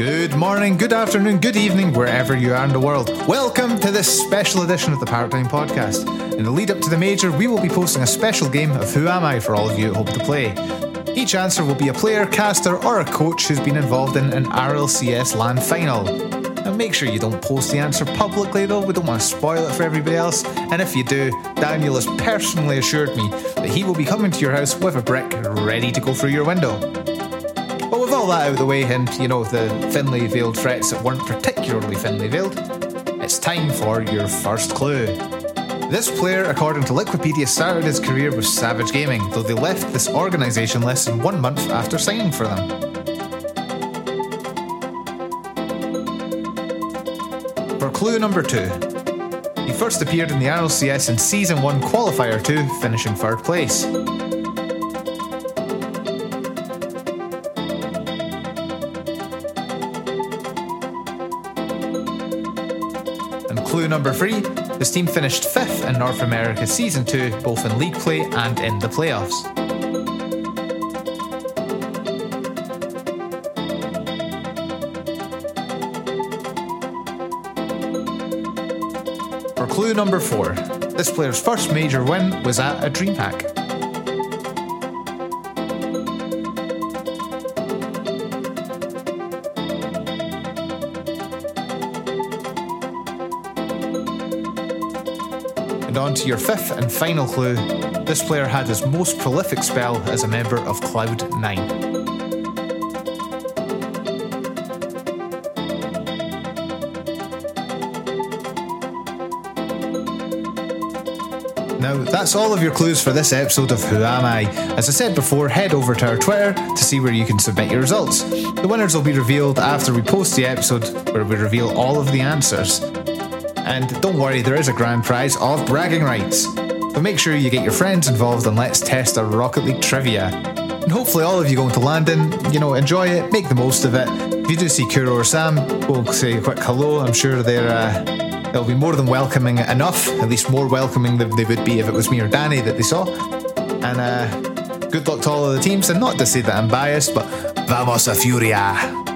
Good morning, good afternoon, good evening, wherever you are in the world. Welcome to this special edition of the Part Time Podcast. In the lead up to the major, we will be posting a special game of Who Am I for all of you at home to play. Each answer will be a player, caster, or a coach who's been involved in an RLCS LAN final. Now make sure you don't post the answer publicly though, we don't want to spoil it for everybody else. And if you do, Daniel has personally assured me that he will be coming to your house with a brick ready to go through your window. With all that out of the way, and you know, the thinly veiled threats that weren't particularly thinly veiled, it's time for your first clue. This player, according to Liquipedia, started his career with Savage Gaming, though they left this organisation less than one month after signing for them. For clue number two, he first appeared in the RLCS in Season 1 Qualifier 2, finishing third place. And clue number three this team finished fifth in North America Season 2, both in league play and in the playoffs. For clue number four, this player's first major win was at a DreamHack. On to your fifth and final clue. This player had his most prolific spell as a member of Cloud9. Now, that's all of your clues for this episode of Who Am I? As I said before, head over to our Twitter to see where you can submit your results. The winners will be revealed after we post the episode where we reveal all of the answers. And don't worry, there is a grand prize of bragging rights. But make sure you get your friends involved and let's test our Rocket League trivia. And hopefully, all of you going to Landon, you know, enjoy it, make the most of it. If you do see Kuro or Sam, we'll say a quick hello. I'm sure they're. Uh, They'll be more than welcoming enough, at least more welcoming than they would be if it was me or Danny that they saw. And uh, good luck to all of the teams, and not to say that I'm biased, but vamos a Furia!